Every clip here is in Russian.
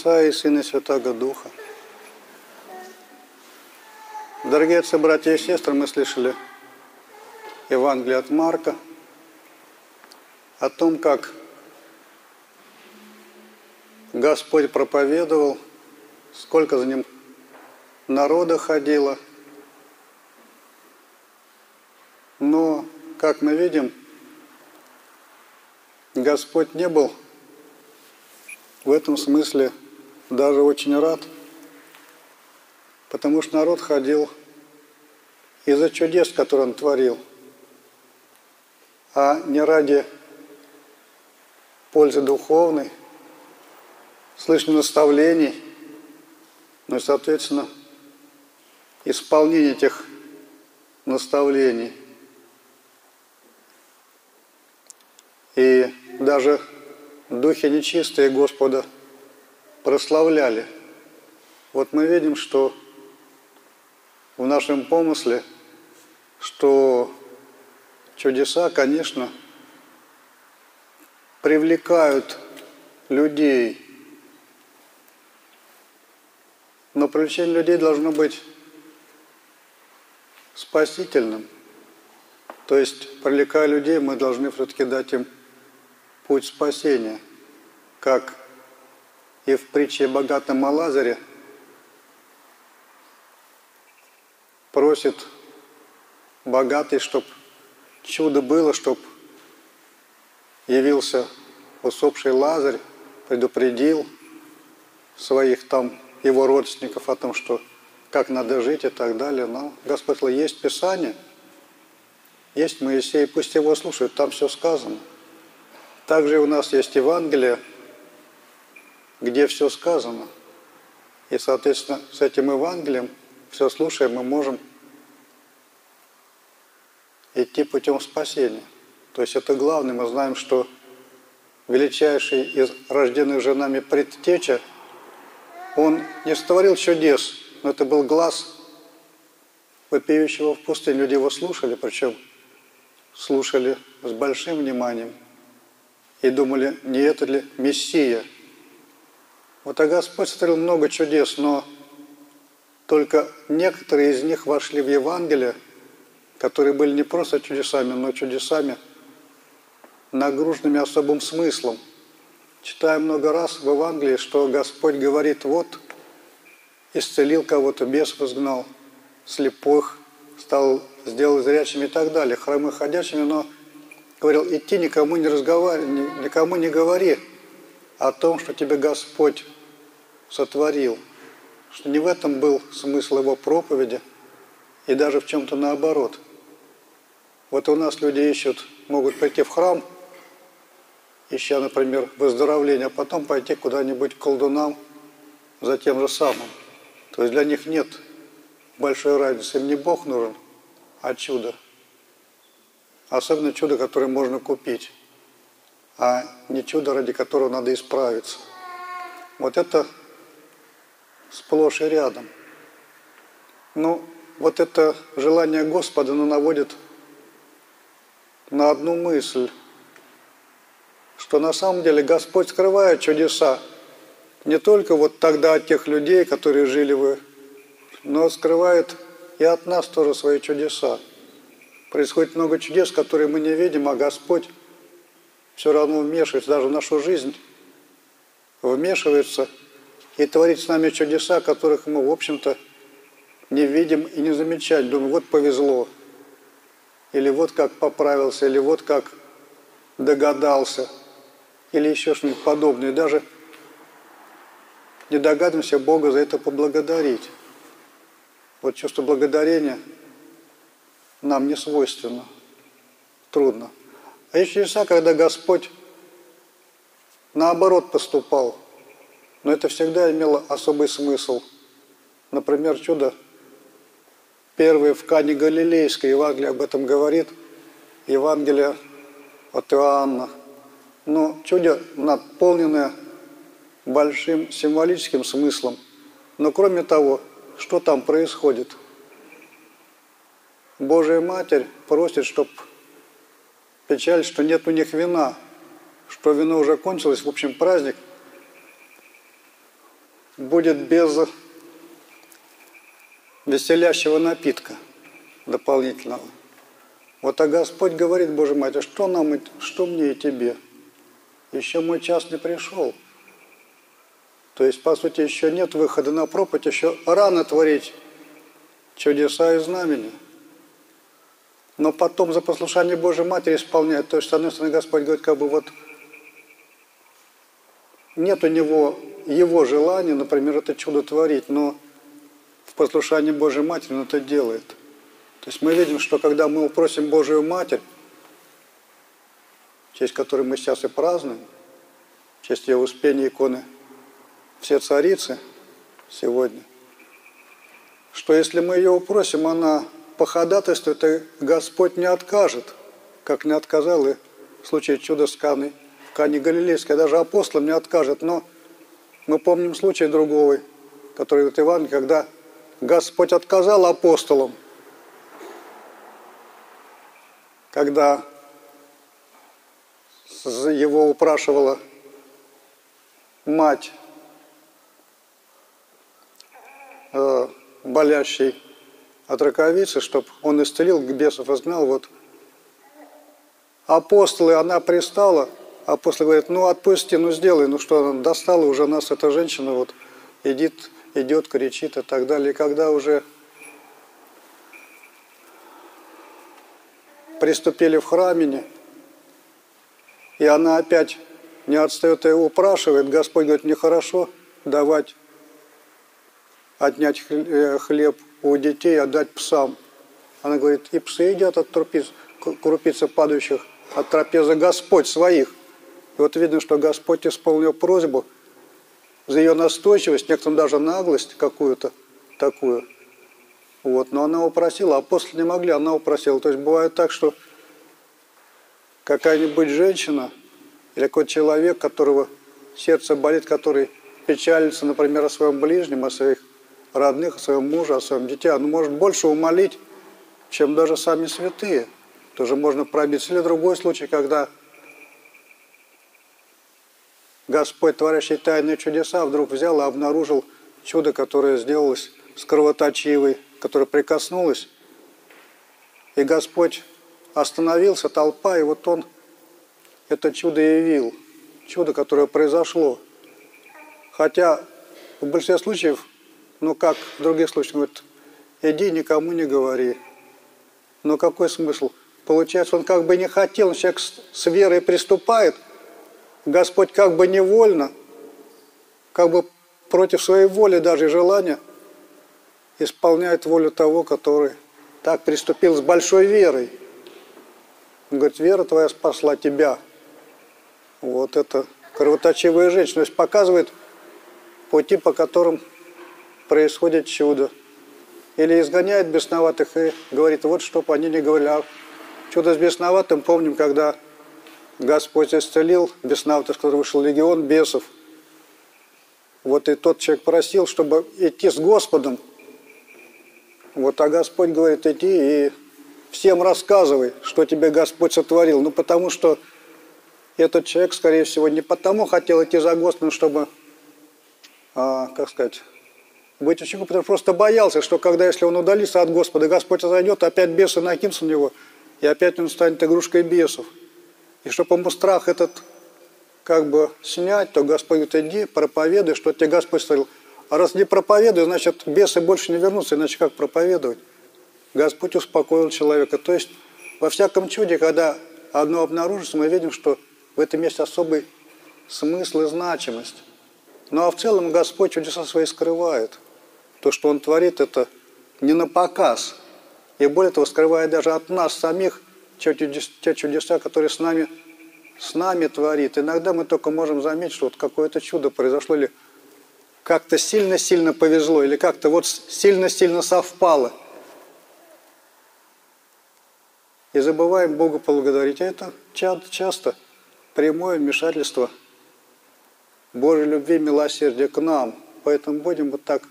Отца и Сына и Святого Духа. Дорогие отцы, братья и сестры, мы слышали Евангелие от Марка о том, как Господь проповедовал, сколько за ним народа ходило. Но, как мы видим, Господь не был в этом смысле даже очень рад, потому что народ ходил из-за чудес, которые он творил, а не ради пользы духовной, слышно наставлений, ну и, соответственно, исполнение этих наставлений. И даже духи нечистые Господа прославляли. Вот мы видим, что в нашем помысле, что чудеса, конечно, привлекают людей. Но привлечение людей должно быть спасительным. То есть, привлекая людей, мы должны все-таки дать им путь спасения, как и в притче о богатом Лазаре просит богатый, чтобы чудо было, чтобы явился усопший Лазарь, предупредил своих там его родственников о том, что как надо жить и так далее. Но Господь сказал, есть Писание, есть Моисей, пусть его слушают, там все сказано. Также у нас есть Евангелие, где все сказано. И, соответственно, с этим Евангелием, все слушая, мы можем идти путем спасения. То есть это главное. Мы знаем, что величайший из рожденных женами предтеча, он не сотворил чудес, но это был глаз вопиющего в пустыне. Люди его слушали, причем слушали с большим вниманием – и думали, не это ли Мессия. Вот а Господь сотворил много чудес, но только некоторые из них вошли в Евангелие, которые были не просто чудесами, но чудесами, нагруженными особым смыслом. Читаем много раз в Евангелии, что Господь говорит, вот, исцелил кого-то, бес возгнал, слепых стал, сделал зрячими и так далее, хромых ходячими, но говорил, идти никому не разговаривай, никому не говори о том, что тебе Господь сотворил. Что не в этом был смысл его проповеди, и даже в чем-то наоборот. Вот у нас люди ищут, могут пойти в храм, ища, например, выздоровление, а потом пойти куда-нибудь к колдунам за тем же самым. То есть для них нет большой разницы. Им не Бог нужен, а чудо. Особенно чудо, которое можно купить, а не чудо, ради которого надо исправиться. Вот это сплошь и рядом. Ну, вот это желание Господа наводит на одну мысль, что на самом деле Господь скрывает чудеса не только вот тогда от тех людей, которые жили вы, но скрывает и от нас тоже свои чудеса происходит много чудес, которые мы не видим, а Господь все равно вмешивается даже в нашу жизнь, вмешивается и творит с нами чудеса, которых мы, в общем-то, не видим и не замечаем. Думаю, вот повезло, или вот как поправился, или вот как догадался, или еще что-нибудь подобное. Даже не догадываемся Бога за это поблагодарить. Вот чувство благодарения – нам не свойственно, трудно. А есть чудеса, когда Господь наоборот поступал, но это всегда имело особый смысл. Например, чудо первое в Кане Галилейской, Евангелие об этом говорит, Евангелие от Иоанна. Но чудо наполненное большим символическим смыслом. Но кроме того, что там происходит – Божия Матерь просит, чтобы печаль, что нет у них вина, что вино уже кончилось, в общем, праздник будет без веселящего напитка дополнительного. Вот а Господь говорит, Боже мать, а что нам, что мне и тебе? Еще мой час не пришел. То есть, по сути, еще нет выхода на пропасть, еще рано творить чудеса и знамения. Но потом за послушание Божьей Матери исполняет. То есть, с одной стороны, Господь говорит, как бы вот нет у него его желания, например, это чудо творить, но в послушании Божьей Матери он это делает. То есть мы видим, что когда мы упросим Божию Матерь, честь которой мы сейчас и празднуем, в честь ее успения иконы все царицы сегодня, что если мы ее упросим, она по ходатайству, то Господь не откажет, как не отказал и в случае чуда с Каной, в Кане Галилейской, даже апостолам не откажет. Но мы помним случай другой, который в Иван, когда Господь отказал апостолам, когда его упрашивала мать э, болящей от раковицы, чтобы он исцелил, бесов изгнал. Вот. Апостолы, она пристала, апостол говорит, ну отпусти, ну сделай, ну что, она достала уже нас эта женщина, вот идет, идет, кричит и так далее. И когда уже приступили в храмине, и она опять не отстает и упрашивает, Господь говорит, нехорошо давать, отнять э, хлеб у детей, отдать псам. Она говорит, и псы едят от трупиц, крупицы падающих от трапезы Господь своих. И вот видно, что Господь исполнил просьбу за ее настойчивость, некоторым даже наглость какую-то такую. Вот, но она упросила, а после не могли, она упросила. То есть бывает так, что какая-нибудь женщина или какой-то человек, которого сердце болит, который печалится, например, о своем ближнем, о своих родных, о своем муже, о своем дите, он может больше умолить, чем даже сами святые. Тоже можно пробиться. Или другой случай, когда Господь, творящий тайные чудеса, вдруг взял и обнаружил чудо, которое сделалось с кровоточивой, которое прикоснулось. И Господь остановился, толпа, и вот Он это чудо явил. Чудо, которое произошло. Хотя в большинстве случаев ну как в других случаях, говорит, иди никому не говори. Но какой смысл? Получается, он как бы не хотел, человек с верой приступает, Господь как бы невольно, как бы против своей воли даже и желания исполняет волю того, который так приступил с большой верой. Он говорит, вера твоя спасла тебя. Вот это кровоточивая женщина. То есть показывает пути, по которым происходит чудо. Или изгоняет бесноватых и говорит, вот чтоб они не говорили. А чудо с бесноватым, помним, когда Господь исцелил бесноватых, который вышел легион бесов. Вот и тот человек просил, чтобы идти с Господом. Вот, а Господь говорит, иди и всем рассказывай, что тебе Господь сотворил. Ну, потому что этот человек, скорее всего, не потому хотел идти за Господом, чтобы, а, как сказать, быть учеником, потому что просто боялся, что когда, если он удалится от Господа, Господь зайдет, опять бесы накинутся на него, и опять он станет игрушкой бесов. И чтобы ему страх этот как бы снять, то Господь говорит, иди, проповедуй, что тебе Господь сказал. А раз не проповедуй, значит, бесы больше не вернутся, иначе как проповедовать? Господь успокоил человека. То есть во всяком чуде, когда одно обнаружится, мы видим, что в этом есть особый смысл и значимость. Ну а в целом Господь чудеса свои скрывает – то, что Он творит, это не на показ. И более того, скрывает даже от нас самих те чудеса, которые с нами, с нами творит. Иногда мы только можем заметить, что вот какое-то чудо произошло, или как-то сильно-сильно повезло, или как-то вот сильно-сильно совпало. И забываем Бога поблагодарить. А это часто прямое вмешательство Божьей любви, милосердия к нам. Поэтому будем вот так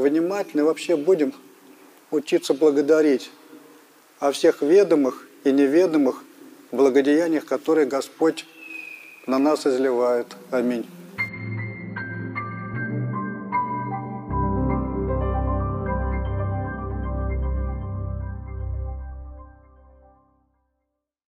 внимательны, вообще будем учиться благодарить о всех ведомых и неведомых благодеяниях, которые Господь на нас изливает. Аминь.